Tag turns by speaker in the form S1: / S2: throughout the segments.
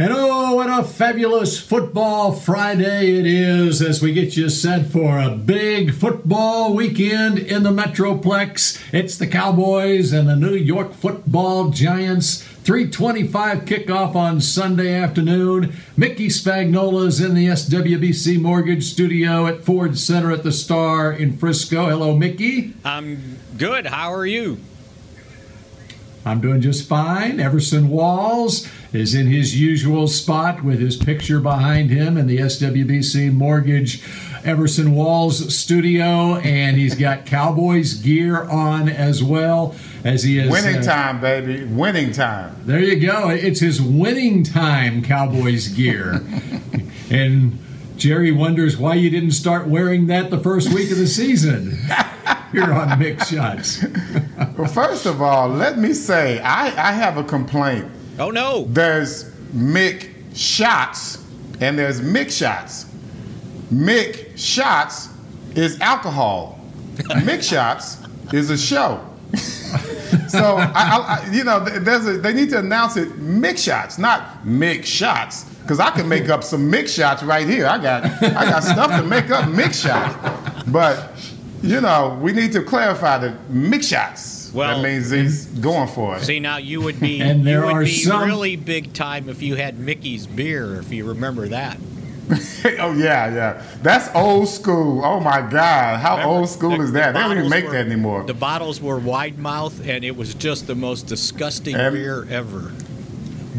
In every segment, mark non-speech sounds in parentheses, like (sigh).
S1: And oh, what a fabulous football Friday it is as we get you set for a big football weekend in the Metroplex. It's the Cowboys and the New York football giants. 325 kickoff on Sunday afternoon. Mickey Spagnola is in the SWBC Mortgage Studio at Ford Center at the Star in Frisco. Hello, Mickey.
S2: I'm good. How are you?
S1: I'm doing just fine. Everson Walls is in his usual spot with his picture behind him in the SWBC Mortgage Everson Walls studio, and he's got Cowboys gear on as well as he is
S3: winning uh, time, baby, winning time.
S1: There you go. It's his winning time Cowboys gear, (laughs) and Jerry wonders why you didn't start wearing that the first week of the season. (laughs) You're on Mick Shots.
S3: well, first of all, let me say I, I have a complaint.
S2: Oh no!
S3: There's Mick Shots and there's Mick Shots. Mick Shots is alcohol. (laughs) Mick Shots is a show. (laughs) so I, I, you know, there's a, they need to announce it Mick Shots, not Mick Shots, because I can make up some Mick Shots right here. I got I got stuff to make up Mick Shots, but you know, we need to clarify the mix shots. Well, that means he's going for it.
S2: See, now you would be (laughs)
S1: and there
S2: you would
S1: are
S2: be
S1: some...
S2: really big time if you had Mickey's beer, if you remember that. (laughs)
S3: oh yeah, yeah. That's old school. Oh my God, how
S2: remember,
S3: old school
S2: the,
S3: is that?
S2: The
S3: they don't even make
S2: were,
S3: that anymore.
S2: The bottles were wide mouth, and it was just the most disgusting and beer ever.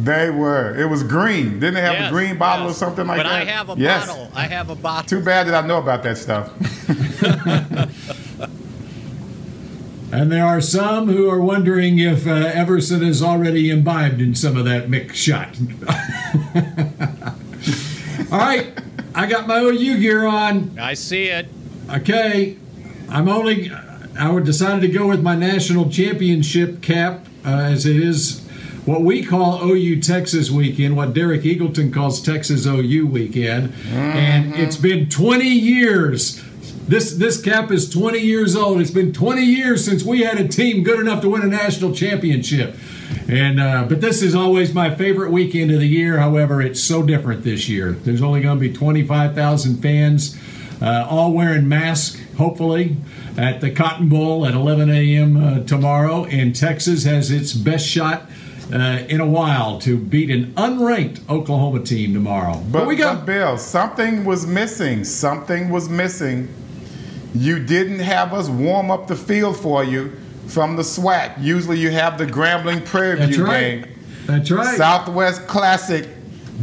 S3: They were. It was green. Didn't they have
S2: yes,
S3: a green bottle
S2: yes.
S3: or something like
S2: but
S3: that?
S2: But I have a
S3: yes.
S2: bottle. I have a bottle.
S3: Too bad that I know about that stuff. (laughs)
S1: And there are some who are wondering if uh, Everson is already imbibed in some of that mix shot. (laughs) All right, I got my OU gear on.
S2: I see it.
S1: Okay, I'm only. I decided to go with my national championship cap uh, as it is what we call OU Texas weekend, what Derek Eagleton calls Texas OU weekend, mm-hmm. and it's been 20 years this this cap is 20 years old. It's been 20 years since we had a team good enough to win a national championship. And uh, but this is always my favorite weekend of the year. However, it's so different this year. There's only going to be 25,000 fans, uh, all wearing masks. Hopefully, at the Cotton Bowl at 11 a.m. Uh, tomorrow. And Texas has its best shot. Uh, in a while to beat an unranked Oklahoma team tomorrow.
S3: But, but we got but Bill. Something was missing. Something was missing you didn't have us warm up the field for you from the SWAC. Usually you have the Grambling Prairie View
S1: right.
S3: game.
S1: That's right.
S3: Southwest Classic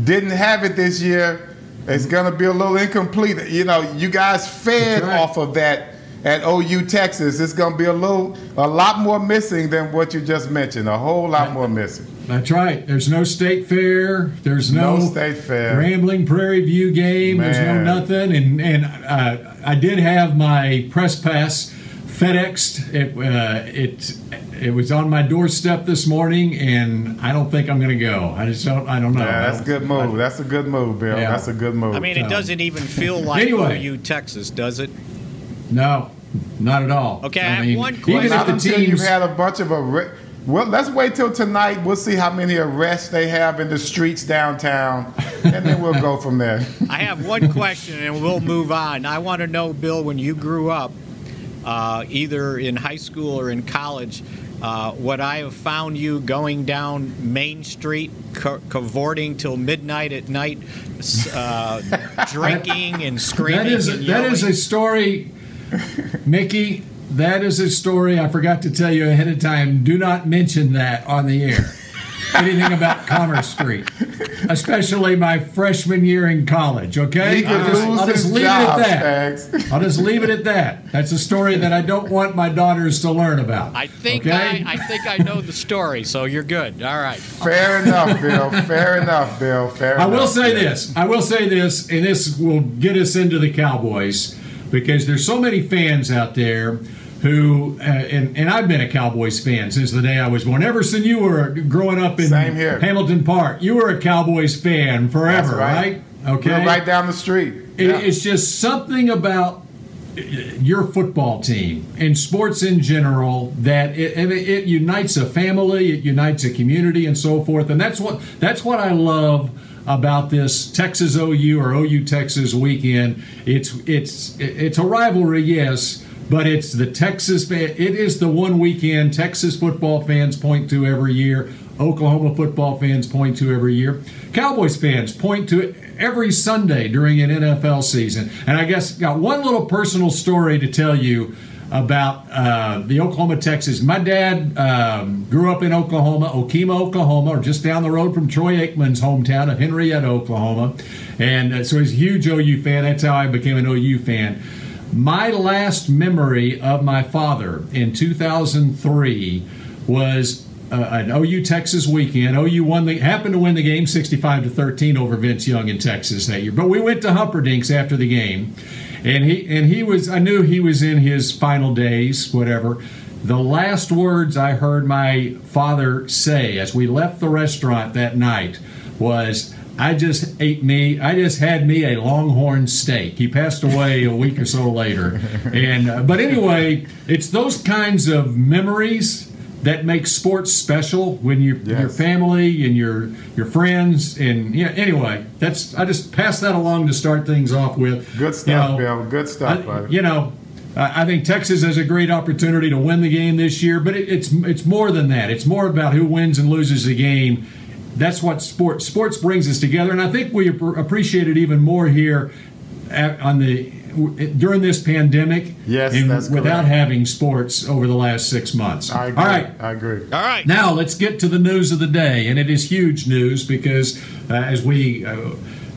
S3: didn't have it this year. It's going to be a little incomplete. You know, you guys fed right. off of that at OU Texas. It's going to be a little, a lot more missing than what you just mentioned. A whole lot more missing.
S1: That's right. There's no state fair. There's no,
S3: no state fair.
S1: Grambling Prairie View game. Man. There's no nothing. And and uh, I did have my press pass FedExed. It uh, it it was on my doorstep this morning, and I don't think I'm going to go. I just don't. I don't know.
S3: Yeah, that's a good move. I, that's a good move, Bill. Yeah. That's a good move.
S2: I mean, it doesn't even feel like anyway, OU Texas, does it?
S1: No, not at all.
S2: Okay,
S1: I,
S2: I
S1: mean,
S2: one question.
S3: Even if the teams, you've had a bunch of arrests. Well, let's wait till tonight. We'll see how many arrests they have in the streets downtown, and then we'll go from there. (laughs)
S2: I have one question, and we'll move on. I want to know, Bill, when you grew up, uh, either in high school or in college, uh, what I have found you going down Main Street, ca- cavorting till midnight at night, uh, (laughs) drinking and screaming.
S1: That is,
S2: and
S1: that is a story, (laughs) Mickey that is a story I forgot to tell you ahead of time. Do not mention that on the air. anything about Commerce Street, especially my freshman year in college. Okay,
S3: He could
S1: I'll just, I'll just leave
S3: job,
S1: it at that.
S3: Spags.
S1: I'll just leave it at that. That's a story that I don't want my daughters to learn about.
S2: I think
S1: okay?
S2: I, I think I know the story, so you're good. All right.
S3: Fair enough, Bill. Fair enough, Bill. Fair
S1: I
S3: enough.
S1: will say
S3: Bill.
S1: this. I will say this, and this will get us into the Cowboys because there's so many fans out there who, uh, and, and I've been a Cowboys fan since the day I was born. Everson, you were growing up in
S3: Same here.
S1: Hamilton Park. You were a Cowboys fan forever, right.
S3: right.
S1: Okay.
S3: We're right down the street.
S1: It-
S3: Yeah.
S1: It's just something about uh, your football team and sports in general that it, it, it unites a family, it unites a community, and so forth. And that's what that's what I love about this Texas OU or OU Texas weekend. It's it's it's a rivalry, yes. But it's the Texas. It is the one weekend Texas football fans point to every year. Oklahoma football fans point to every year. Cowboys fans point to it every Sunday during an NFL season. And I guess got one little personal story to tell you about uh, the Oklahoma Texas. My dad um, grew up in Oklahoma, Okemah, Oklahoma, or just down the road from Troy Aikman's hometown of Henryetta, Oklahoma. And uh, so he's a huge OU fan. That's how I became an OU fan. My last memory of my father in 2003 was uh, an OU Texas weekend. OU won the happened to win the game 65 to 13 over Vince Young in Texas that year. But we went to Humperdinck's after the game, and he and he was I knew he was in his final days, whatever. The last words I heard my father say as we left the restaurant that night was. I just ate me. I just had me a Longhorn steak. He passed away a week or so later, and uh, but anyway, it's those kinds of memories that makes sports special when you
S3: Yes.
S1: your family and your your friends and yeah. Anyway, that's I just pass that along to start things off with.
S3: Good
S1: You
S3: stuff,
S1: know,
S3: Bill. Good stuff,
S1: I-
S3: buddy.
S1: you know, I I think Texas has a great opportunity to win the game this year, but it, it's it's more than that. It's more about who wins and loses the game. That's what sports sports brings us together, and I think we appreciate it even more here at, on the during this pandemic.
S3: Yes,
S1: and
S3: that's
S1: without
S3: correct.
S1: having sports over the last six months.
S3: I agree.
S1: All right.
S3: I agree.
S2: All right.
S1: Now let's get to the news of the day, and it is huge news because uh, as we uh,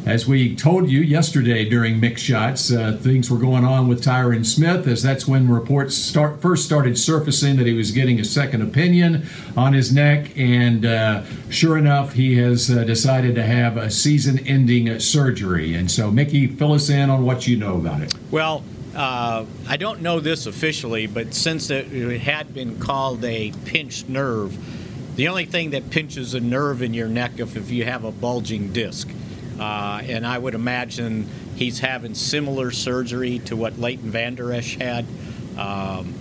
S1: as we told you yesterday during mix shots, uh, things were going on with Tyron Smith, as that's when reports start first started surfacing that he was getting a second opinion on his neck, and uh, sure enough, he has uh, decided to have a season-ending surgery. And so, Mickey, fill us in on what you know about it.
S2: Well, uh, I don't know this officially, but since it, had been called a pinched nerve, the only thing that pinches a nerve in your neck if, if you have a bulging disc. Uh, and I would imagine he's having similar surgery to what Leighton Vander Esch had. Um,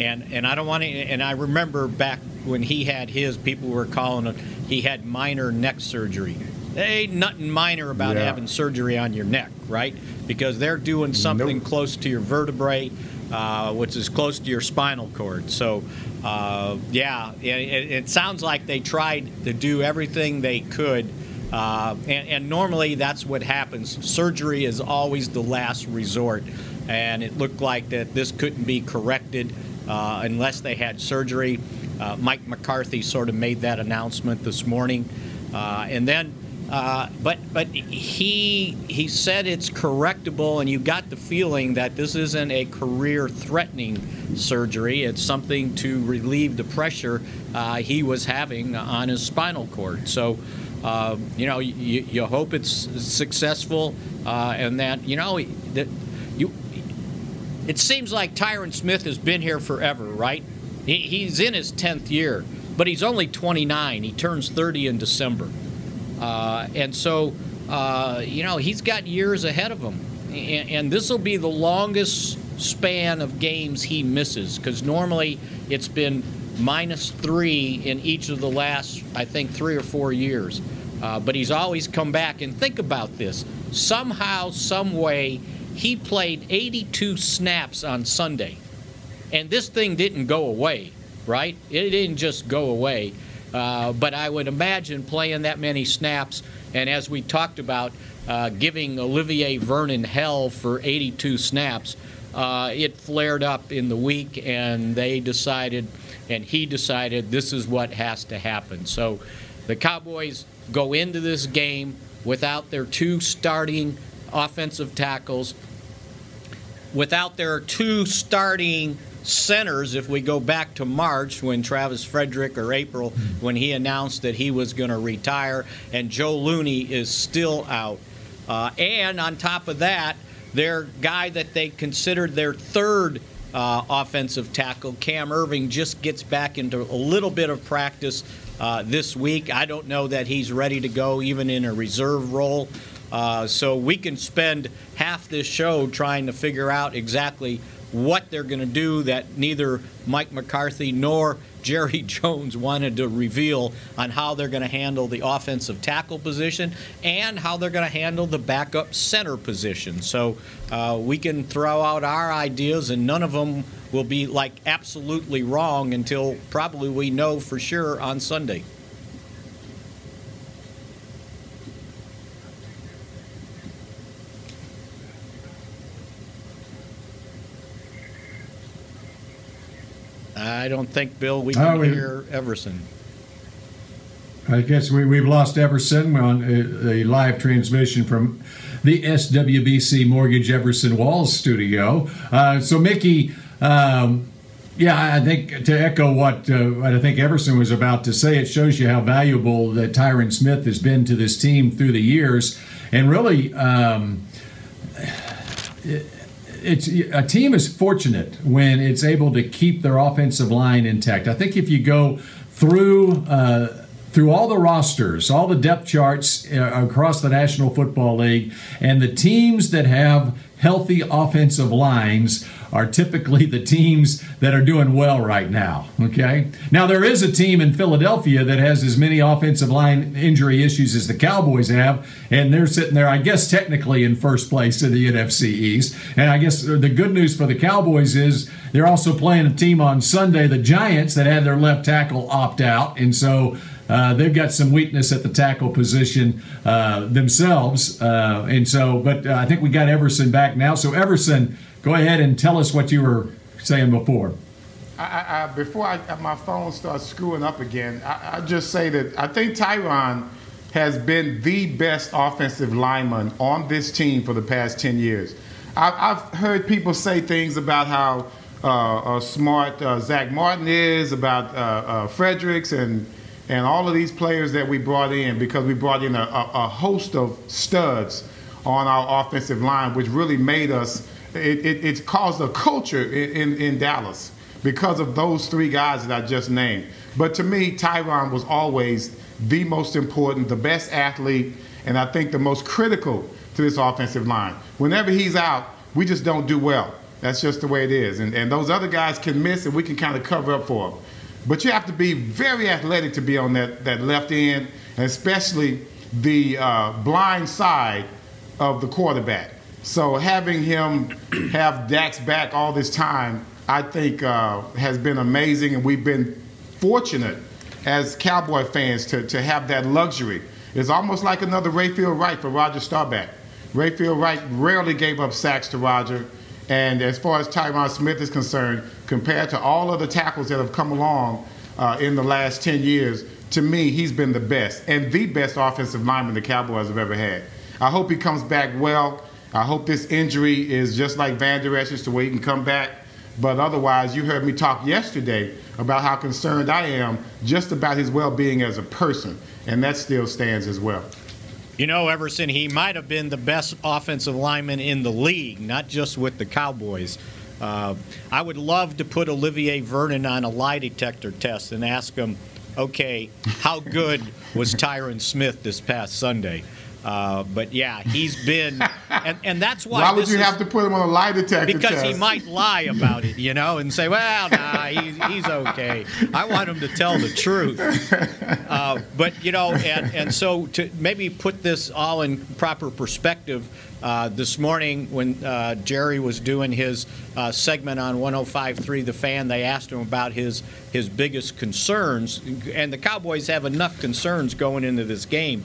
S2: and and I don't want to. And I remember back when he had his, people were calling it he had minor neck surgery. There ain't nothing minor about
S3: Yeah.
S2: having surgery on your neck, right? Because they're doing something
S3: Nope.
S2: close to your vertebrae, uh, which is close to your spinal cord. So, uh, yeah, it, it, it sounds like they tried to do everything they could. Uh, and, and normally that's what happens. Surgery is always the last resort. And it looked like that this couldn't be corrected uh, unless they had surgery. Uh, Mike McCarthy sort of made that announcement this morning. Uh, and then uh, but but he he said it's correctable, and you got the feeling that this isn't a career-threatening surgery. It's something to relieve the pressure uh, he was having on his spinal cord. So. Uh, you know, you, you hope it's successful, uh, and that you know that you. It seems like Tyron Smith has been here forever, right? He, he's in his tenth year, but he's only 29. He turns 30 in December. Uh, and so, uh, you know, he's got years ahead of him. And, and this will be the longest span of games he misses because normally it's been minus three in each of the last, I think, three or four years. Uh, but he's always come back. And think about this somehow, some way, he played 82 snaps on Sunday. And this thing didn't go away, right? It didn't just go away. Uh, but I would imagine playing that many snaps, and as we talked about, uh, giving Olivier Vernon hell for 82 snaps, uh, it flared up in the week, and they decided, and he decided, this is what has to happen. So The Cowboys go into this game without their two starting offensive tackles, without their two starting centers if we go back to March when Travis Frederick or April when he announced that he was going to retire and Joe Looney is still out. Uh, and on top of that, their guy that they considered their third uh, offensive tackle, Cam Erving, just gets back into a little bit of practice uh, this week. I don't know that he's ready to go even in a reserve role. Uh, so we can spend half this show trying to figure out exactly what they're going to do that neither Mike McCarthy nor (laughs) Jerry Jones wanted to reveal on how they're going to handle the offensive tackle position and how they're going to handle the backup center position. So uh, we can throw out our ideas, and none of them will be like absolutely wrong until probably we know for sure on Sunday. I don't think, Bill, we can oh, hear Everson.
S1: I guess we, we've lost Everson on a, a, live transmission from the SWBC Mortgage Everson Walls studio. Uh, so, Mickey, um, yeah, I think to echo what, uh, what I think Everson was about to say, it shows you how valuable that Tyron Smith has been to this team through the years. And really, um, it, it's a team is fortunate when it's able to keep their offensive line intact. I think if you go through uh, through all the rosters, all the depth charts uh, across the National Football League, and the teams that have healthy offensive lines are typically the teams that are doing well right now. Okay. Now, there is a team in Philadelphia that has as many offensive line injury issues as the Cowboys have, and they're sitting there, I guess, technically in first place in the NFC East. And I guess the good news for the Cowboys is they're also playing a team on Sunday, the Giants, that had their left tackle opt out. And so uh, they've got some weakness at the tackle position uh, themselves, uh, and so. But uh, I think we got Everson back now. So Everson, go ahead and tell us what you were saying before.
S3: I, I, before I, my phone starts screwing up again, I, just say that I think Tyron has been the best offensive lineman on this team for the past 10 years. I, have heard people say things about how uh, uh, smart uh, Zack Martin is, about uh, uh, Fredericks and and all of these players that we brought in because we brought in a, a, a host of studs on our offensive line, which really made us. It, it, it's caused a culture in, in, in Dallas because of those three guys that I just named. But to me, Tyron was always the most important, the best athlete, and I think the most critical to this offensive line. Whenever he's out, we just don't do well. That's just the way it is. And, and those other guys can miss, and we can kind of cover up for them. But you have to be very athletic to be on that, that left end, especially the uh, blind side of the quarterback. So having him have Dax back all this time, I think uh, has been amazing, and we've been fortunate as Cowboy fans to, to have that luxury. It's almost like another Rayfield Wright for Roger Staubach. Rayfield Wright rarely gave up sacks to Roger. And as far as Tyron Smith is concerned, compared to all of the tackles that have come along uh, in the last 10 years, to me, he's been the best and the best offensive lineman the Cowboys have ever had. I hope he comes back well. I hope this injury is just like Vander Esch's to where he can come back. But otherwise, you heard me talk yesterday about how concerned I am just about his well being as a person, and that still stands as well.
S2: You know, Everson, he might have been the best offensive lineman in the league, not just with the Cowboys. Uh, I would love to put Olivier Vernon on a lie detector test and ask him, okay, how good was Tyron Smith this past Sunday? Uh, but yeah, he's been, (laughs) and, and that's why.
S3: Why would you is, have to put him on a lie detector
S2: Because
S3: test?
S2: he might lie about it, you know, and say, "Well, nah, he's, he's okay." I want him to tell the truth. (laughs) Uh, but you know, and and so to maybe put this all in proper perspective. Uh, this morning, when uh, Jerry was doing his uh, segment on 105.3 The Fan, they asked him about his his biggest concerns, and the Cowboys have enough concerns going into this game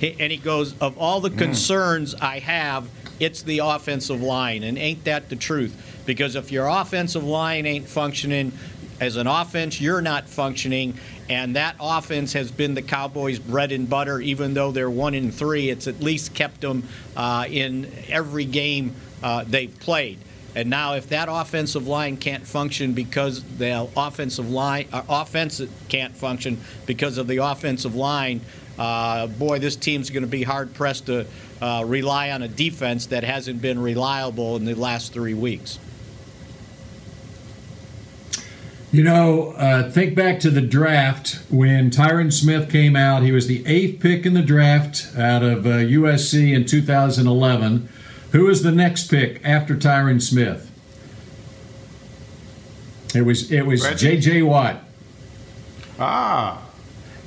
S2: and he goes, Of all the concerns I have, it's the offensive line. And ain't that the truth? Because if your offensive line ain't functioning, as an offense, you're not functioning. and that offense has been the Cowboys' bread and butter. Even though they're one in three, it's at least kept them uh, in every game uh, they've played. And now, if that offensive line can't function because the offensive line, uh, offense can't function because of the offensive line, uh, boy, this team's going to be hard pressed to uh, rely on a defense that hasn't been reliable in the last three weeks.
S1: You know, uh, think back to the draft when Tyron Smith came out. He was the eighth pick in the draft out of uh, USC in 2011. Who was the next pick after Tyron Smith? It was it was J.J. Watt.
S3: Ah.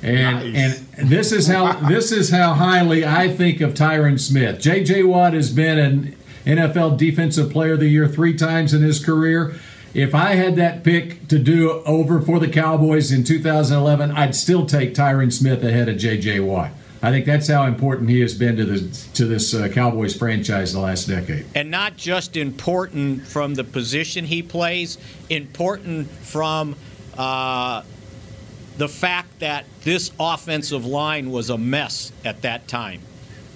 S1: And
S3: nice.
S1: and this is how (laughs) this is how highly I think of Tyron Smith. J.J. Watt has been an NFL Defensive Player of the Year three times in his career. If I had that pick to do over for the Cowboys in 2011, I'd still take Tyron Smith ahead of J.J. Watt. I think that's how important he has been to this to this uh, Cowboys franchise the last decade.
S2: And not just important from the position he plays, important from uh, the fact that this offensive line was a mess at that time,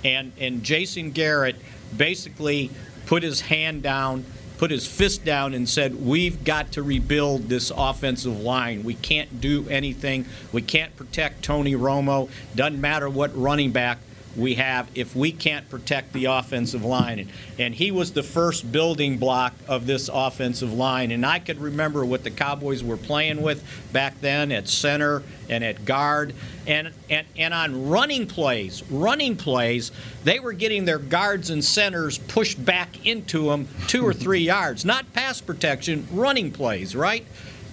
S2: and and Jason Garrett basically put his hand down put his fist down and said, We've got to rebuild this offensive line. We can't do anything. We can't protect Tony Romo. Doesn't matter what running back we have if we can't protect the offensive line. And, and, he was the first building block of this offensive line. And I could remember what the Cowboys were playing with back then at center and at guard. And, and, and on running plays, running plays, they were getting their guards and centers pushed back into them two or three (laughs) yards. Not pass protection, running plays, right?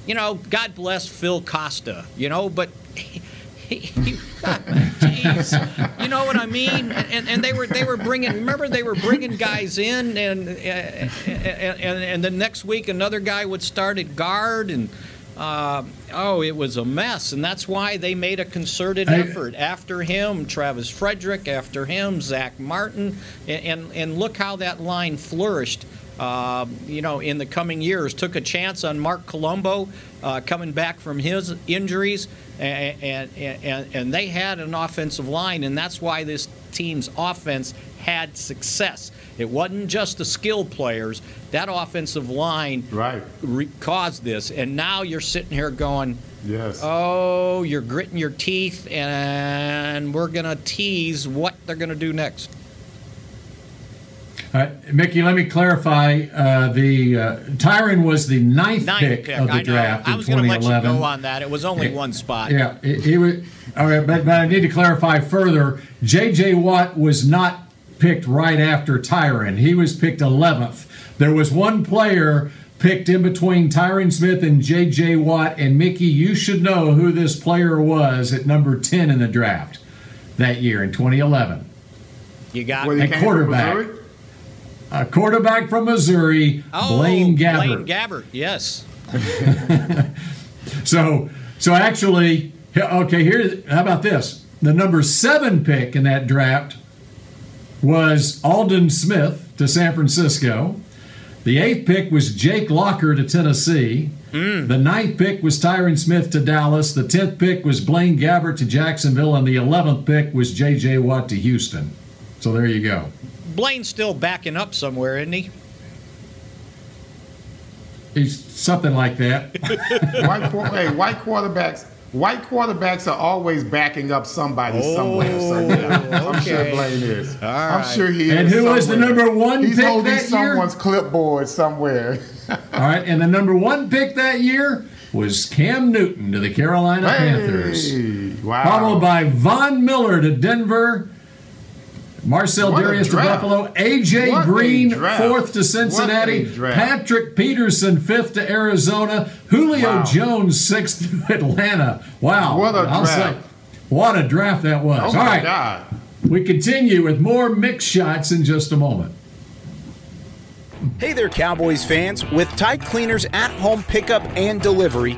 S2: You know, God bless Phil Costa, you know, but. Jeez, you know what I mean? And, and they were they were bringing. Remember, they were bringing guys in, and and, and, and the next week another guy would start at guard, and uh, oh, it was a mess. And that's why they made a concerted effort. After him, Travis Frederick. After him, Zack Martin, and and, and look how that line flourished. Uh, you know, in the coming years, took a chance on Marc Colombo uh, coming back from his injuries, and, and, and, and they had an offensive line, and that's why this team's offense had success. It wasn't just the skilled players. That offensive line
S3: right.
S2: re- caused this. And now you're sitting here going,
S3: yes.
S2: oh, you're gritting your teeth, and we're going to tease what they're going to do next.
S1: Uh, Mickey, let me clarify. Uh, the uh, Tyron was the ninth,
S2: ninth
S1: pick,
S2: pick,
S1: of the
S2: I
S1: draft
S2: I
S1: in
S2: was going to let you go on that. It was only
S1: Yeah.
S2: one spot.
S1: Yeah, he, he was. All right, but, but I need to clarify further. J.J. Watt was not picked right after Tyron. He was picked 11th. There was one player picked in between Tyron Smith and J.J. Watt. And Mickey, you should know who this player was at number 10 in the draft that year in 2011.
S2: You got
S3: Well,
S1: A
S3: came from
S1: quarterback. A quarterback from Missouri,
S2: oh,
S1: Blaine Gabbert.
S2: Blaine Gabbert, yes. (laughs)
S1: So, so actually, okay. Here, how about this? The number seven pick in that draft was Aldon Smith to San Francisco. The eighth pick was Jake Locker to Tennessee. Hmm. The ninth pick was Tyron Smith to Dallas. The tenth pick was Blaine Gabbert to Jacksonville, and the eleventh pick was J.J. Watt to Houston. So there you go.
S2: Blaine's still backing up somewhere, isn't he?
S1: He's something like that. (laughs)
S3: white, hey, white quarterbacks. White quarterbacks are always backing up somebody oh, somewhere. So yeah, I'm sure. Blaine is.
S2: All
S3: I'm
S2: right.
S3: sure he is.
S1: And who was the number one
S3: He's
S1: pick
S3: holding
S1: that year?
S3: someone's clipboard somewhere. (laughs)
S1: All right, and the number one pick that year was Cam Newton to the Carolina Panthers.
S3: Hey, wow.
S1: followed by Von Miller to Denver, Marcell
S3: What
S1: Dareus to. Buffalo, AJ
S3: What
S1: Green fourth to Cincinnati. Patrick Peterson fifth to Arizona, Julio
S3: Wow.
S1: Jones sixth to Atlanta. Wow,
S3: What a
S1: I'll
S3: draft.
S1: say, what a draft that was.
S3: Oh
S1: All
S3: my
S1: right,
S3: God.
S1: we continue with more mixed shots in just a moment.
S4: Hey there, Cowboys fans. With Tide Cleaners at home pickup and delivery,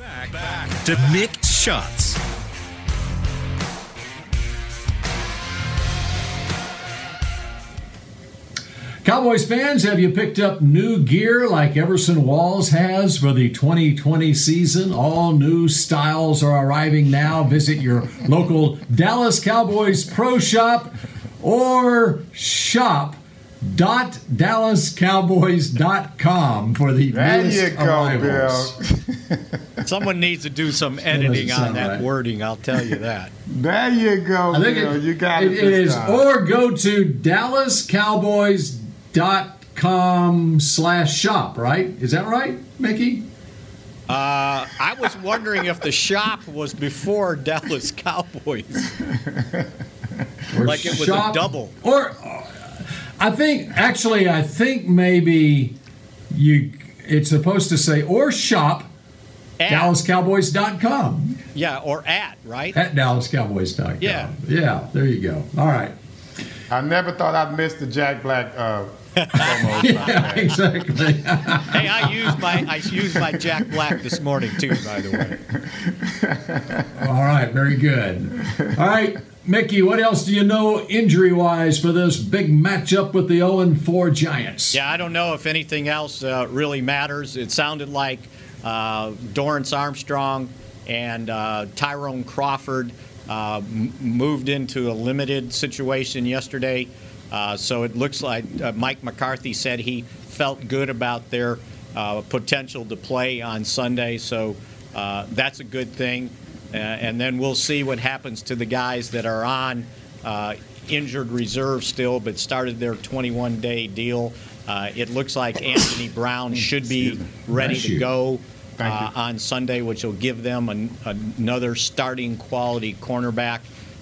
S5: Back, back to mixed shots.
S1: Cowboys fans, have you picked up new gear like Everson Walls has for the 2020 season? All new styles are arriving now. Visit your local Dallas Cowboys Pro Shop or shop dot dallascowboys.com for the
S3: there
S1: newest
S3: you go,
S1: arrivals.
S3: Bill. (laughs)
S2: Someone needs to do some editing on that
S1: right.
S2: wording, I'll tell you that. (laughs)
S3: there you go,
S1: I think
S3: Bill.
S1: it,
S3: you got
S1: it,
S3: it.
S1: it
S3: this time.
S1: or go to dallascowboys.com slash shop, right? Is that right, Mickey?
S2: Uh, I was wondering if the shop was before Dallas Cowboys. Like it was a double.
S1: Or uh, I think actually I think maybe you it's supposed to say or shop
S2: At,
S1: dallascowboys.com
S2: Yeah, or at, right?
S1: at dallascowboys.com.
S2: Yeah.
S1: Yeah, there you go. All right.
S3: I never thought I'd miss the Jack Black uh. (laughs)
S1: Yeah, exactly. (laughs)
S2: Hey, I used my I used my Jack Black this morning too, by the way.
S1: All right, very good. All right, Mickey, what else do you know injury wise for this big matchup with the 0 4 Giants?
S2: Yeah, I don't know if anything else uh, really matters. It sounded like uh, Dorance Armstrong and uh, Tyrone Crawford uh, m- moved into a limited situation yesterday. Uh, so it looks like uh, Mike McCarthy said he felt good about their potential to play on Sunday. So that's a good thing. Uh, and then we'll see what happens to the guys that are on uh, injured reserve still, but started their 21 day deal. Uh, it looks like Anthony Brown should be ready to go uh, on Sunday, which will give them an, another starting quality cornerback.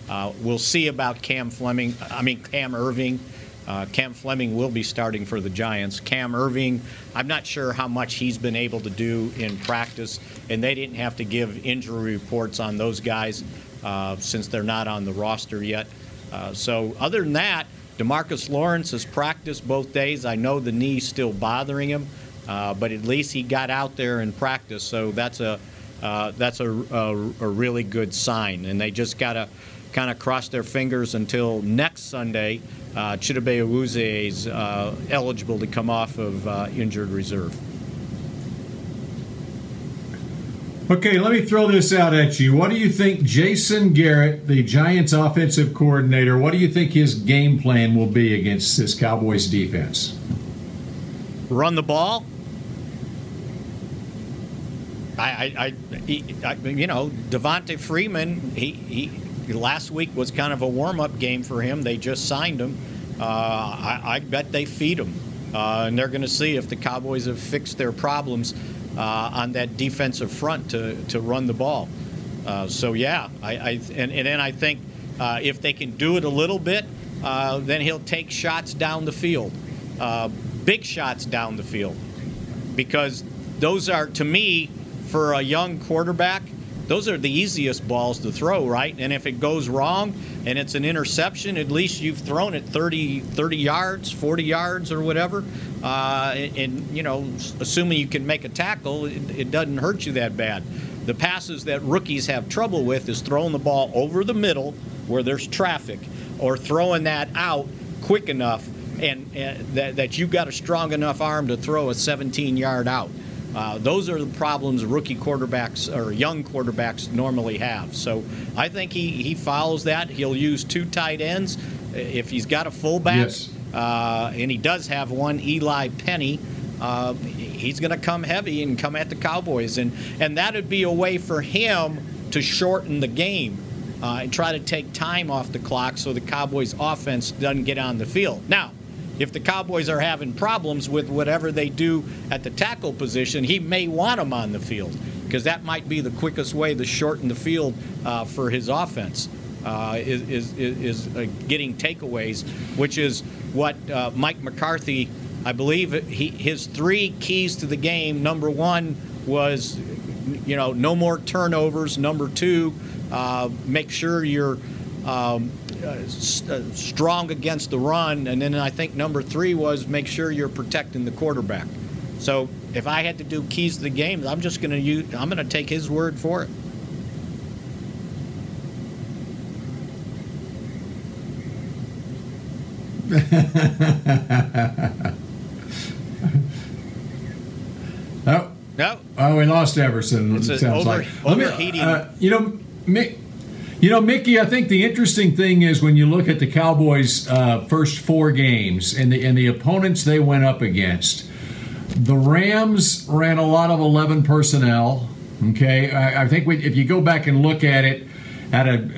S2: Uh, we'll see about Cam Fleming. I mean Cam Erving. Uh, Cam Fleming will be starting for the Giants. Cam Erving, I'm not sure how much he's been able to do in practice, and they didn't have to give injury reports on those guys uh, since they're not on the roster yet. Uh, so other than that, Demarcus Lawrence has practiced both days. I know the knee's still bothering him, uh, but at least he got out there and practiced. So that's a uh, that's a, a, a really good sign. And they just got to kind of cross their fingers until next Sunday. Uh, Chidobe Awuzie is uh, eligible to come off of uh, injured reserve.
S1: Okay, let me throw this out at you. What do you think Jason Garrett, the Giants offensive coordinator, what do you think his game plan will be against this Cowboys defense?
S2: Run the ball. I, I, I, I you know, Devonta Freeman, he, he last week was kind of a warm up game for him. They just signed him. Uh, I, I, bet they feed him. Uh, and they're going to see if the Cowboys have fixed their problems on that defensive front to, to run the ball. Uh, so, yeah, I, I and, and, then I think uh, if they can do it a little bit, uh, then he'll take shots down the field, big shots down the field. Because those are, to me, for a young quarterback, those are the easiest balls to throw, right? And if it goes wrong and it's an interception, at least you've thrown it 30, 30 yards, 40 yards, or whatever. Uh, and, you know, assuming you can make a tackle, it, it doesn't hurt you that bad. The passes that rookies have trouble with is throwing the ball over the middle where there's traffic or throwing that out quick enough and, and that, that you've got a strong enough arm to throw a 17 yard out. Uh, those are the problems rookie quarterbacks or young quarterbacks normally have. So I think he, he follows that. He'll use two tight ends if he's got a fullback,
S1: yes.
S2: uh, and he does have one, Eli Penny. Uh, he's going to come heavy and come at the Cowboys, and and that would be a way for him to shorten the game uh, and try to take time off the clock so the Cowboys' offense doesn't get on the field. Now, if the Cowboys are having problems with whatever they do at the tackle position, he may want him on the field because that might be the quickest way to shorten the field uh, for his offense. Uh, is is, is uh, getting takeaways, which is what uh, Mike McCarthy, I believe, he, his three keys to the game. Number one was, you know, no more turnovers. Number two, uh, make sure you're um, strong against the run, and then I think number three was make sure you're protecting the quarterback. So if I had to do keys to the game, I'm just going to use. I'm going to take his word for it. (laughs)
S1: oh.
S2: No.
S1: Oh, we lost Everson.
S2: It's
S1: it sounds
S2: over,
S1: like.
S2: overheating.
S1: Me, uh, you know, Mick, you know, Mickey, I think the interesting thing is when you look at the Cowboys' uh, first four games and the and the opponents they went up against, the Rams ran a lot of eleven personnel. Okay, I, I think we, if you go back and look at it, at a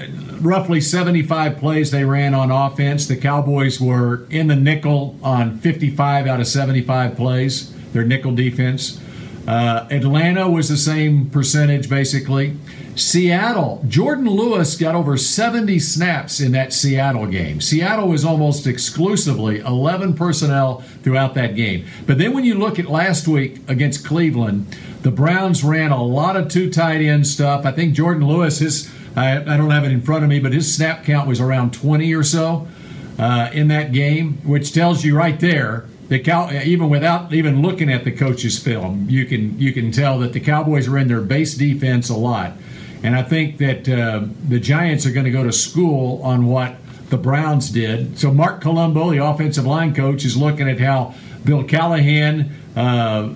S1: roughly 75 plays they ran on offense, the Cowboys were in the nickel on 55 out of 75 plays. Their nickel defense. Uh, Atlanta was the same percentage basically. Seattle, Jourdan Lewis got over 70 snaps in that Seattle game. Seattle was almost exclusively 11 personnel throughout that game. But then when you look at last week against Cleveland, the Browns ran a lot of two tight end stuff. I think Jourdan Lewis, his I, I don't have it in front of me, but his snap count was around 20 or so uh, in that game, which tells you right there the Cow, even without even looking at the coach's film, you can you can tell that the Cowboys are in their base defense a lot. And I think that uh, the Giants are going to go to school on what the Browns did. So Marc Colombo, the offensive line coach, is looking at how Bill Callahan uh,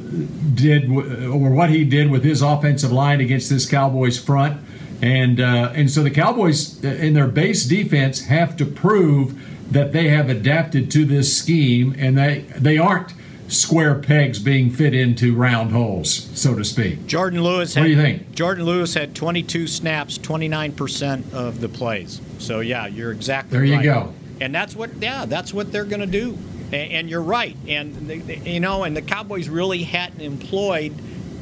S1: did, or what he did with his offensive line against this Cowboys front. And uh, and so the Cowboys, uh, in their base defense, have to prove that they have adapted to this scheme, and they they aren't square pegs being fit into round holes, so to speak.
S2: Jourdan Lewis.
S1: What
S2: had,
S1: do you think?
S2: Jourdan Lewis had 22 snaps, 29% of the plays. So yeah, you're exactly
S1: there. You
S2: right.
S1: go.
S2: And that's what yeah, that's what they're going to do. And, and, you're right. And you know, and the Cowboys really hadn't employed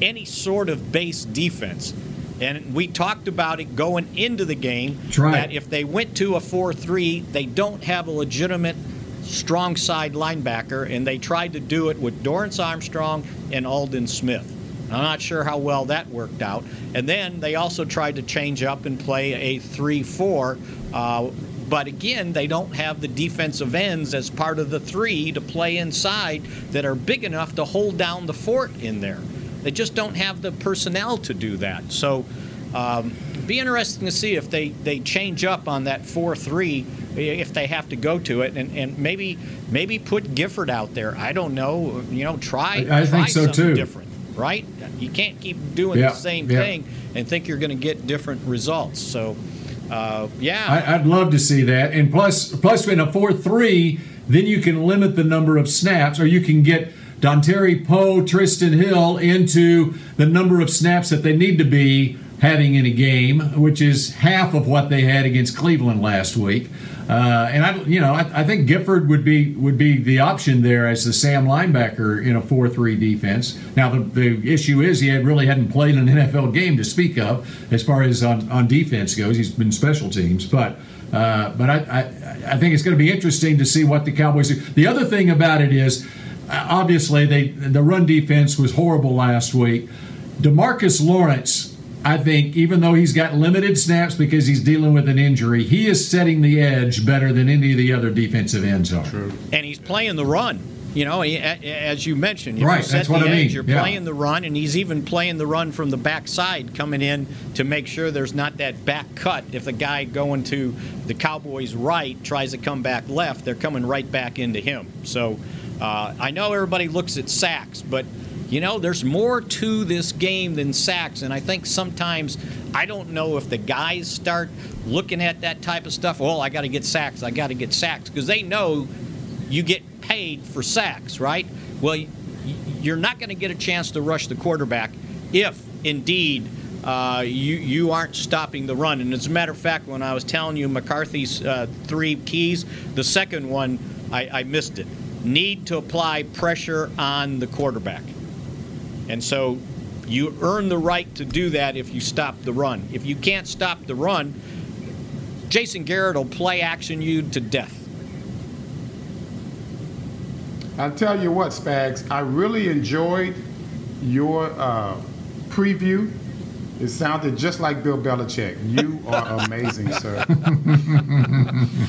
S2: any sort of base defense. And we talked about it going into the game
S1: right.
S2: that if they went to a 4-3, they don't have a legitimate strong side linebacker, and they tried to do it with Dorance Armstrong and Aldon Smith. I'm not sure how well that worked out. And then they also tried to change up and play a 3 4. Uh, but again, they don't have the defensive ends as part of the three to play inside that are big enough to hold down the fort in there. They just don't have the personnel to do that. So, um, be interesting to see if they, they change up on that 4 3 if they have to go to it, and, and maybe maybe put Gifford out there. I don't know. You know, try.
S1: I, I
S2: try
S1: think so too.
S2: Different, right? You can't keep doing
S1: yeah,
S2: the same
S1: yeah.
S2: thing and think you're going to get different results. So, uh, yeah,
S1: I, would love to see that. And plus, plus in a four-three, then you can limit the number of snaps, or you can get. Dontari Poe, Trysten Hill into the number of snaps that they need to be having in a game, which is half of what they had against Cleveland last week. Uh, and I, you know, I, I, think Gifford would be would be the option there as the Sam linebacker in a four-three defense. Now the, the issue is he had really hadn't played an (laughs) NFL game to speak of as far as on, on defense goes. He's been special teams, but uh, but I, I I think it's going to be interesting to see what the Cowboys do. The other thing about it is uh, obviously they the run defense was horrible last week. Demarcus Lawrence I think even though he's got limited snaps because he's dealing with an injury, he is setting the edge better than any of the other defensive ends are.
S2: True. And he's playing the run. You know, as you mentioned, you
S1: right? That's what
S2: edge,
S1: I mean.
S2: You're
S1: yeah.
S2: playing the run, and he's even playing the run from the backside, coming in to make sure there's not that back cut. If the guy going to the Cowboys' right tries to come back left, they're coming right back into him. So uh, I know everybody looks at sacks, but you know, there's more to this game than sacks, and I think sometimes I don't know if the guys start looking at that type of stuff. Well, I got to get sacks. I got to get sacks because they know you get paid for sacks, right? Well, you're not going to get a chance to rush the quarterback if indeed uh, you you aren't stopping the run. And as a matter of fact, when I was telling you McCarthy's uh, three keys, the second one I, I missed it. Need to apply pressure on the quarterback. And so you earn the right to do that if you stop the run. If you can't stop the run, Jason Garrett will play action you to death.
S3: I'll tell you what, Spags, I really enjoyed your uh, preview. It sounded just like Bill Belichick. You are (laughs) amazing, sir.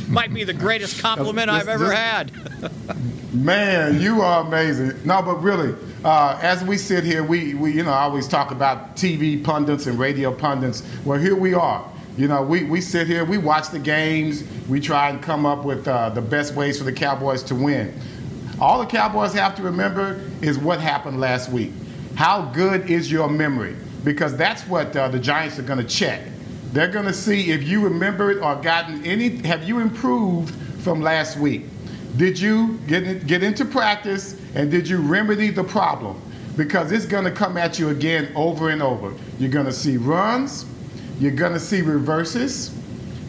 S2: Might be the greatest compliment I've ever had. (laughs)
S3: man, you are amazing. No, but really, uh, as we sit here, we, we, you know, I always talk about TV pundits and radio pundits. Well, here we are. You know, we, we sit here, we watch the games, we try and come up with uh, the best ways for the Cowboys to win. All the Cowboys have to remember is what happened last week. How good is your memory? Because that's what uh, the Giants are going to check. They're going to see if you remember it or gotten any, have you improved from last week? Did you get, get into practice and did you remedy the problem? Because it's going to come at you again over and over. You're going to see runs, you're going to see reverses,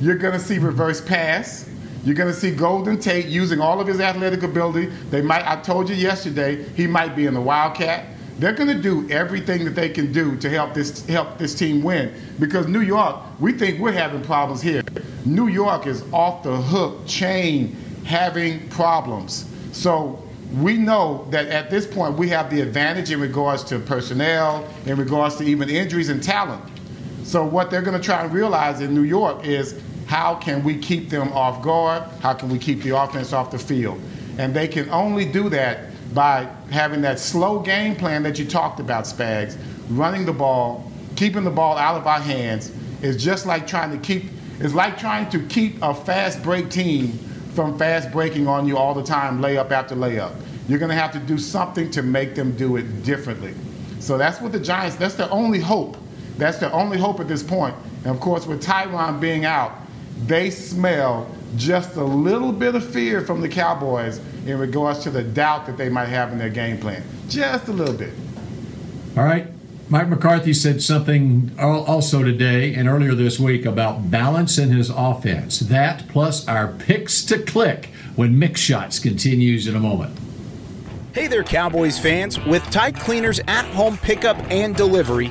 S3: you're going to see reverse pass, you're going to see Golden Tate using all of his athletic ability. They might, I told you yesterday, he might be in the Wildcat. They're going to do everything that they can do to help this help this team win. Because New York, we think we're having problems here. New York is off the hook chain having problems. So we know that at this point we have the advantage in regards to personnel, in regards to even injuries and talent. So what they're going to try and realize in New York is how can we keep them off guard? How can we keep the offense off the field? And they can only do that by having that slow game plan that you talked about, Spags, running the ball, keeping the ball out of our hands is just like trying to keep it's like trying to keep a fast break team from fast breaking on you all the time, layup after layup. You're going to have to do something to make them do it differently. So that's what the Giants, that's their only hope. That's their only hope at this point. And of course, with Tyron being out, they smell just a little bit of fear from the Cowboys in regards to the doubt that they might have in their game plan. Just a little bit.
S1: All right. Mike McCarthy said something also today and earlier this week about balance in his offense. That plus our picks to click when Mick Shots continues in a moment.
S4: Hey there, Cowboys fans. With Tide Cleaners at home pickup and delivery,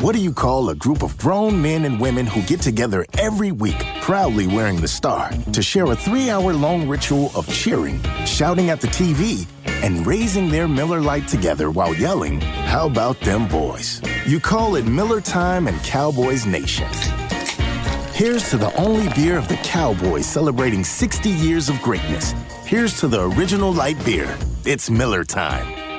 S6: What do you call a group of grown men and women who get together every week? proudly wearing the star to share a three hour long ritual of cheering, shouting at the TV, and raising their Miller Lite together while yelling, How about them boys? You call it Miller Time and Cowboys Nation. Here's to the only beer of the Cowboys celebrating 60 years of greatness. Here's to the original light beer. It's Miller Time.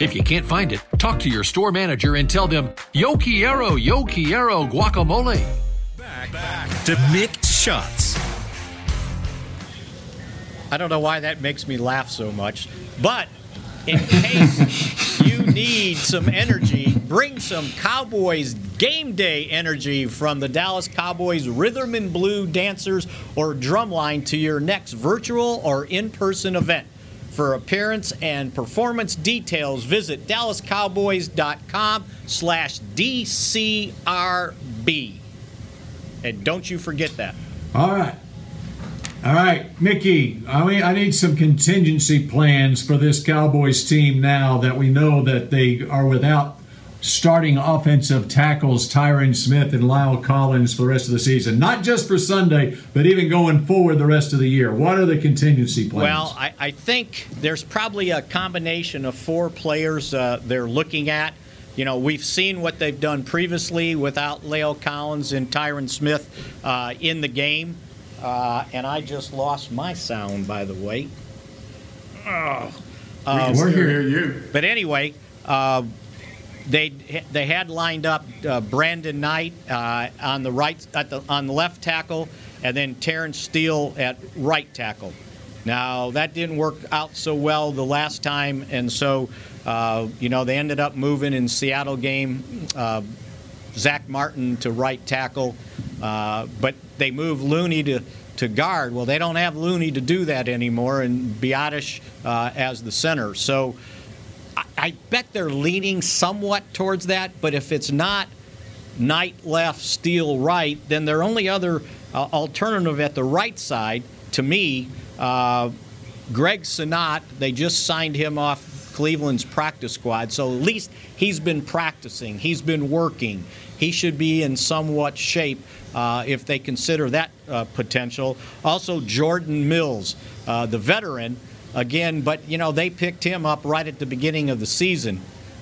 S5: If you can't find it, talk to your store manager and tell them, Yo Quiero, Yo Quiero guacamole.
S7: Back, back to Mick Shots.
S2: I don't know why that makes me laugh so much, but in (laughs) case you need some energy, bring some Cowboys game day energy from the Dallas Cowboys Rhythm and Blue dancers or drumline to your next virtual or in-person event. For appearance and performance details, visit dallascowboys.com slash DCRB. And don't you forget that.
S1: All right. All right, Mickey, I, mean, I need some contingency plans for this Cowboys team now that we know that they are without starting offensive tackles Tyron Smith and La'el Collins for the rest of the season. Not just for Sunday, but even going forward the rest of the year. What are the contingency plans?
S2: Well, I, I think there's probably a combination of four players uh, they're looking at. You know, we've seen what they've done previously without La'el Collins and Tyron Smith uh, in the game. Uh, and I just lost my sound, by the way. Oh.
S3: Uh, we can hear you.
S2: But anyway, uh, they they had lined up uh, Brandon Knight uh, on the right at the on the left tackle, and then Terence Steele at right tackle. Now that didn't work out so well the last time, and so uh, you know they ended up moving in Seattle game. Zack Martin to right tackle, but they moved Looney to, to guard. Well, they don't have Looney to do that anymore, and Biadasz uh, as the center. So I, bet they're leaning somewhat towards that. But if it's not Knight left, Steele right, then their only other uh, alternative at the right side, to me, uh, Greg Senat, they just signed him off Cleveland's practice squad. So at least he's been practicing, he's been working. He should be in somewhat shape uh, if they consider that uh, potential. Also, Jordan Mills, uh, the veteran, again, but you know they picked him up right at the beginning of the season.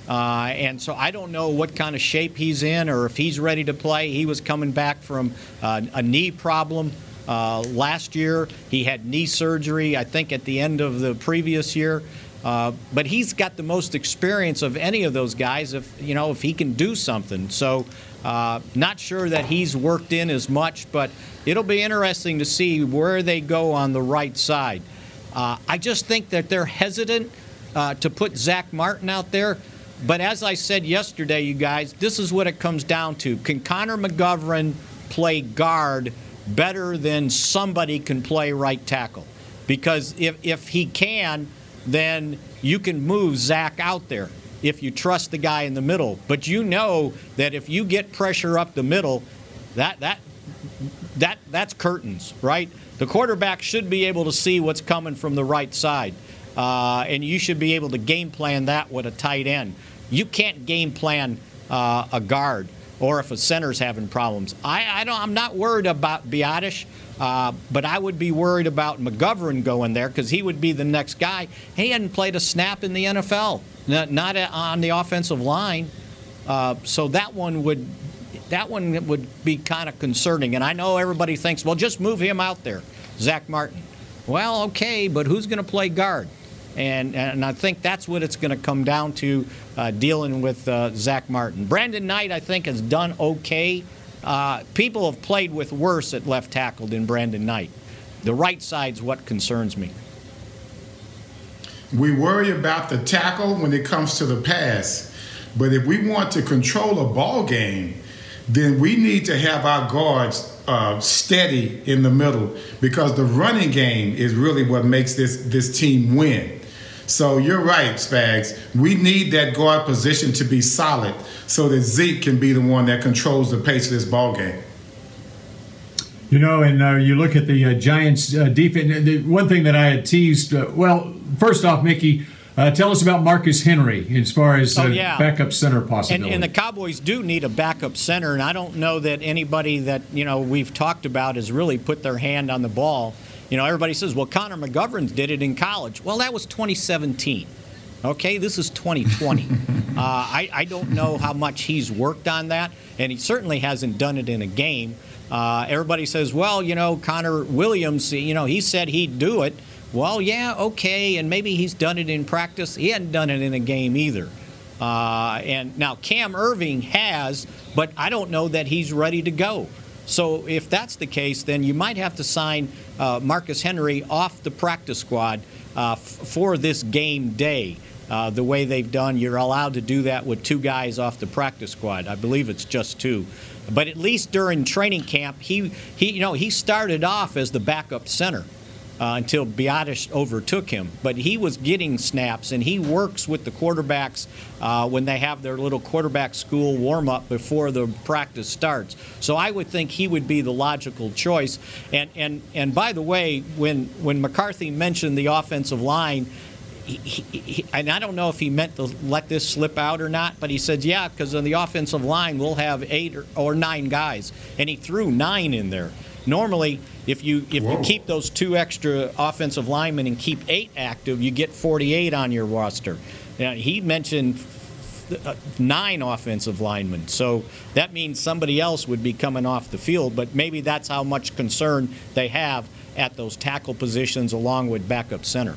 S2: Uh, and so I don't know what kind of shape he's in or if he's ready to play. He was coming back from uh, a knee problem uh, last year. He had knee surgery, I think, at the end of the previous year. Uh, but he's got the most experience of any of those guys if you know if he can do something. So uh, not sure that he's worked in as much, but it'll be interesting to see where they go on the right side. Uh, I just think that they're hesitant uh, to put Zack Martin out there. But as I said yesterday, you guys, this is what it comes down to. Can Connor McGovern play guard better than somebody can play right tackle? Because if, if he can, then you can move Zack out there if you trust the guy in the middle. But you know that if you get pressure up the middle, that that that that's curtains, right? The quarterback should be able to see what's coming from the right side, uh, and you should be able to game plan that with a tight end. You can't game plan uh, a guard or if a center's having problems. I, I don't. I'm not worried about Biadasz. Uh, but I would be worried about McGovern going there because he would be the next guy. He hadn't played a snap in the NFL, not, not on the offensive line. Uh, so that one would that one would be kind of concerning. And I know everybody thinks, well, just move him out there, Zack Martin. Well, okay, but who's going to play guard? And, and I think that's what it's going to come down to uh, dealing with uh, Zack Martin. Brandon Knight, I think, has done okay uh, people have played with worse at left tackle than Brandon Knight. The right side's what concerns me.
S3: We worry about the tackle when it comes to the pass, but if we want to control a ball game, then we need to have our guards uh, steady in the middle because the running game is really what makes this this team win. So you're right, Spags. We need that guard position to be solid so that Zeke can be the one that controls the pace of this ball game.
S1: You know, and uh, you look at the uh, Giants' uh, defense. The one thing that I had teased. Uh, well, first off, Mickey, uh, tell us about Marcus Henry as far as oh, yeah. backup center possibility.
S2: And, and, the Cowboys do need a backup center, and I don't know that anybody that you know we've talked about has really put their hand on the ball. You know, everybody says, "Well, Connor McGovern did it in college." Well, that was 2017. Okay, this is 2020. (laughs) uh, I, I don't know how much he's worked on that, and he certainly hasn't done it in a game. Uh, everybody says, well, you know, Connor Williams, you know, he said he'd do it. Well, yeah, okay, and maybe he's done it in practice. He hadn't done it in a game either. Uh, and now Cam Erving has, but I don't know that he's ready to go. So if that's the case, then you might have to sign uh, Marcus Henry off the practice squad uh, f- for this game day. Uh, the way they've done, you're allowed to do that with two guys off the practice squad. I believe it's just two. But at least during training camp, he, he you know he started off as the backup center uh, until Biadasz overtook him. But he was getting snaps, and he works with the quarterbacks uh, when they have their little quarterback school warm up before the practice starts. So I would think he would be the logical choice. And and and by the way, when when McCarthy mentioned the offensive line. He, he, and I don't know if he meant to let this slip out or not, but he said, yeah, because on the offensive line, we'll have eight or, or, nine guys. And he threw nine in there. Normally, if you if Whoa. you keep those two extra offensive linemen and keep eight active, you get 48 on your roster. Now, he mentioned uh, nine offensive linemen, so that means somebody else would be coming off the field. But maybe that's how much concern they have at those tackle positions, along with backup center.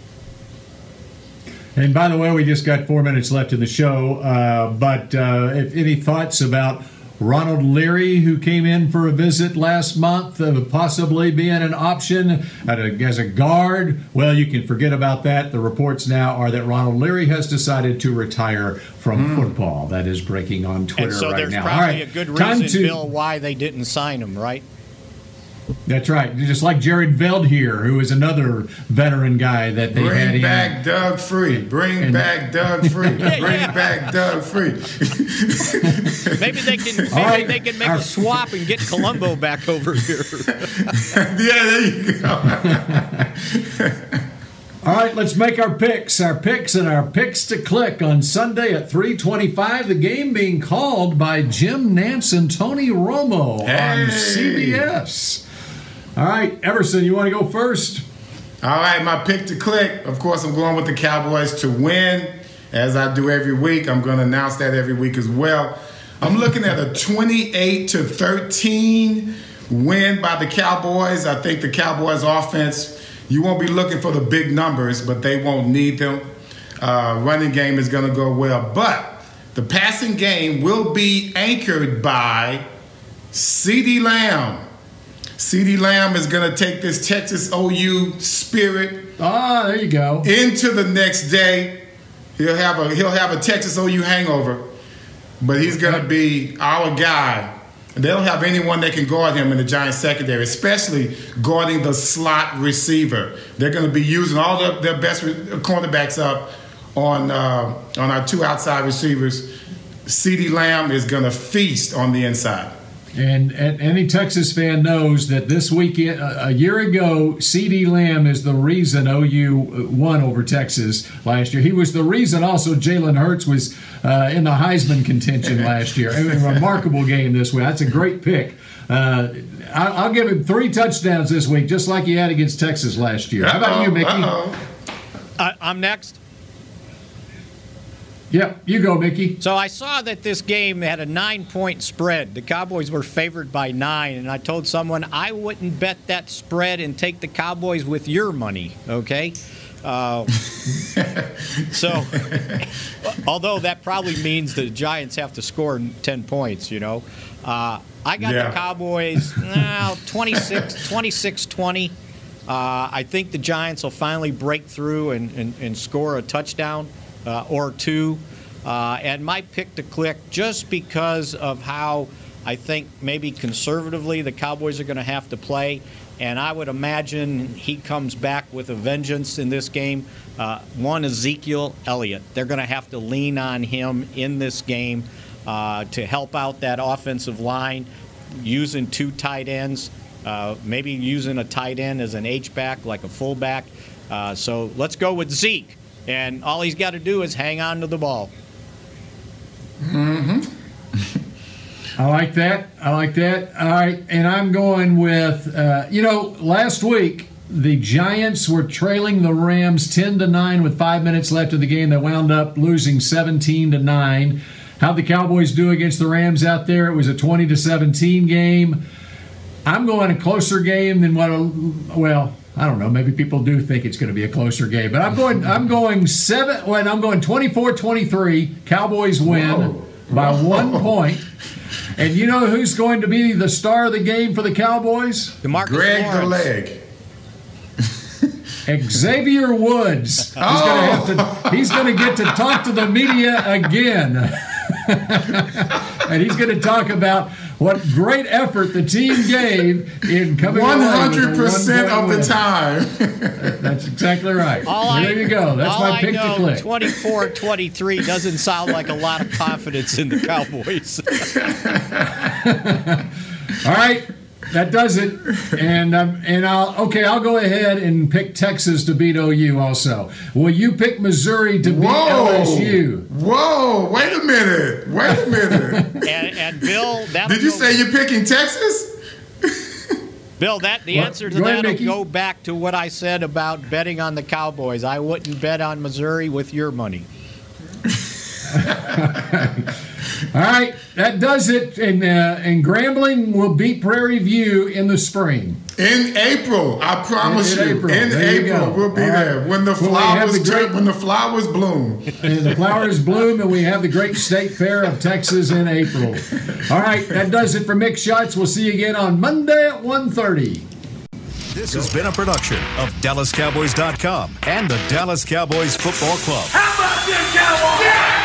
S1: And by the way, we just got four minutes left in the show. Uh, but uh, if any thoughts about Ronald Leary, who came in for a visit last month, uh, possibly being an option a, as a guard. Well, you can forget about that. The reports now are that Ronald Leary has decided to retire from mm. football. That is breaking on Twitter
S2: and so
S1: right
S2: there's
S1: now.
S2: probably a good reason, to, Bill, why they didn't sign him, right?
S1: That's right. Just like Jared Veldheer, who is another veteran guy that they
S3: Bring
S1: had
S3: in. Bring back Doug Free. Bring and, back Doug Free. (laughs) Bring yeah. back Doug Free. (laughs)
S2: maybe they can maybe right. they can make Our, a swap and get Colombo back over here. (laughs)
S3: yeah, there you go.
S1: All right, let's make our picks. Our picks and our picks to click on Sunday at 325. The game being called by Jim Nantz and Tony Romo hey. on CBS. All right, Everson, you want to go first?
S3: All right, my pick to click. Of course, I'm going with the Cowboys to win, as I do every week. I'm going to announce that every week as well. I'm looking at a 28 to 13 win by the Cowboys. I think the Cowboys offense, you won't be looking for the big numbers, but they won't need them. Uh, running game is going to go well, but the passing game will be anchored by CeeDee Lamb. CeeDee Lamb is going to take this Texas OU spirit.
S1: Ah, there you go.
S3: Into the next day, he'll have a he'll have a Texas OU hangover, but he's going to be our guy. They don't have anyone that can guard him in the Giants secondary, especially guarding the slot receiver. They're going to be using all the, their best cornerbacks up on uh, on our two outside receivers. CeeDee Lamb is going to feast on the inside.
S1: And, and, any Texas fan knows that this weekend, a year ago, CeeDee Lamb is the reason OU won over Texas last year. He was the reason also Jalen Hurts was uh, in the Heisman contention (laughs) last year. A remarkable game this week. That's a great pick. Uh, I'll, give him three touchdowns this week, just like he had against Texas last year. How about you, Mickey?
S2: Uh, I'm next.
S1: Yep, you go, Mickey.
S2: So I saw that this game had a nine point spread. The Cowboys were favored by nine, and I told someone I wouldn't bet that spread and take the Cowboys with your money, okay? Uh, (laughs) so, although that probably means the Giants have to score 10 points, you know, uh, I got yeah. the Cowboys now 26 26 20. Uh, I think the Giants will finally break through and, and, and score a touchdown or two. Uh, and my pick to click just because of how I think maybe conservatively the Cowboys are going to have to play. And I would imagine he comes back with a vengeance in this game. Uh, one, Ezekiel Elliott. They're going to have to lean on him in this game uh, to help out that offensive line using two tight ends, uh, maybe using a tight end as an H-back, like a fullback. Uh, so let's go with Zeke. And all he's got to do is hang on to the ball.
S3: Mm-hmm. (laughs)
S1: I like that. I like that. All right, and I'm going with uh, you know last week the Giants were trailing the Rams 10 to 9 with 5 minutes left of the game. They wound up losing 17 to 9. How'd the Cowboys do against the Rams out there? It was a 20 to 17 game. I'm going a closer game than what A, well, I don't know. Maybe people do think it's going to be a closer game, but I'm going. I'm going seven. When I'm going 24-23. Cowboys win Whoa. by Whoa. one point. And you know who's going to be the star of the game for the Cowboys?
S2: DeMarcus
S3: Greg
S2: Lawrence.
S3: the leg. (laughs)
S1: Xavier Woods. He's oh. going to have to. He's going to get to talk to the media again, (laughs) and he's going to talk about what great effort the team gave in coming.
S3: One hundred percent of the time.
S1: That's exactly right. All there I, you go. That's my pick
S2: know,
S1: to click.
S2: 24-23 doesn't sound like a lot of confidence in the Cowboys. (laughs)
S1: All right that does it. And um, and I'll okay. I'll go ahead and pick Texas to beat OU. Also, will you pick Missouri to beat Whoa. LSU?
S3: Whoa! Wait a minute! Wait a minute! (laughs)
S2: and, and Bill,
S3: did you say you're picking Texas?
S2: Bill, that the what? answer to that will go back to what I said about betting on the Cowboys. I wouldn't bet on Missouri with your money. (laughs)
S1: All right, that does it. And uh, and Grambling will beat Prairie View in the spring.
S3: In April, I promise in, in you. April. In there April, you we'll be All there right. when the flowers the great, when the flowers bloom.
S1: And the flowers bloom, and we have the great State Fair of Texas in April. All right, that does it for Mick Shots. We'll see you again on Monday at 1.30.
S5: This has been a production of DallasCowboys.com and the Dallas Cowboys Football Club.
S7: How about this, Cowboys?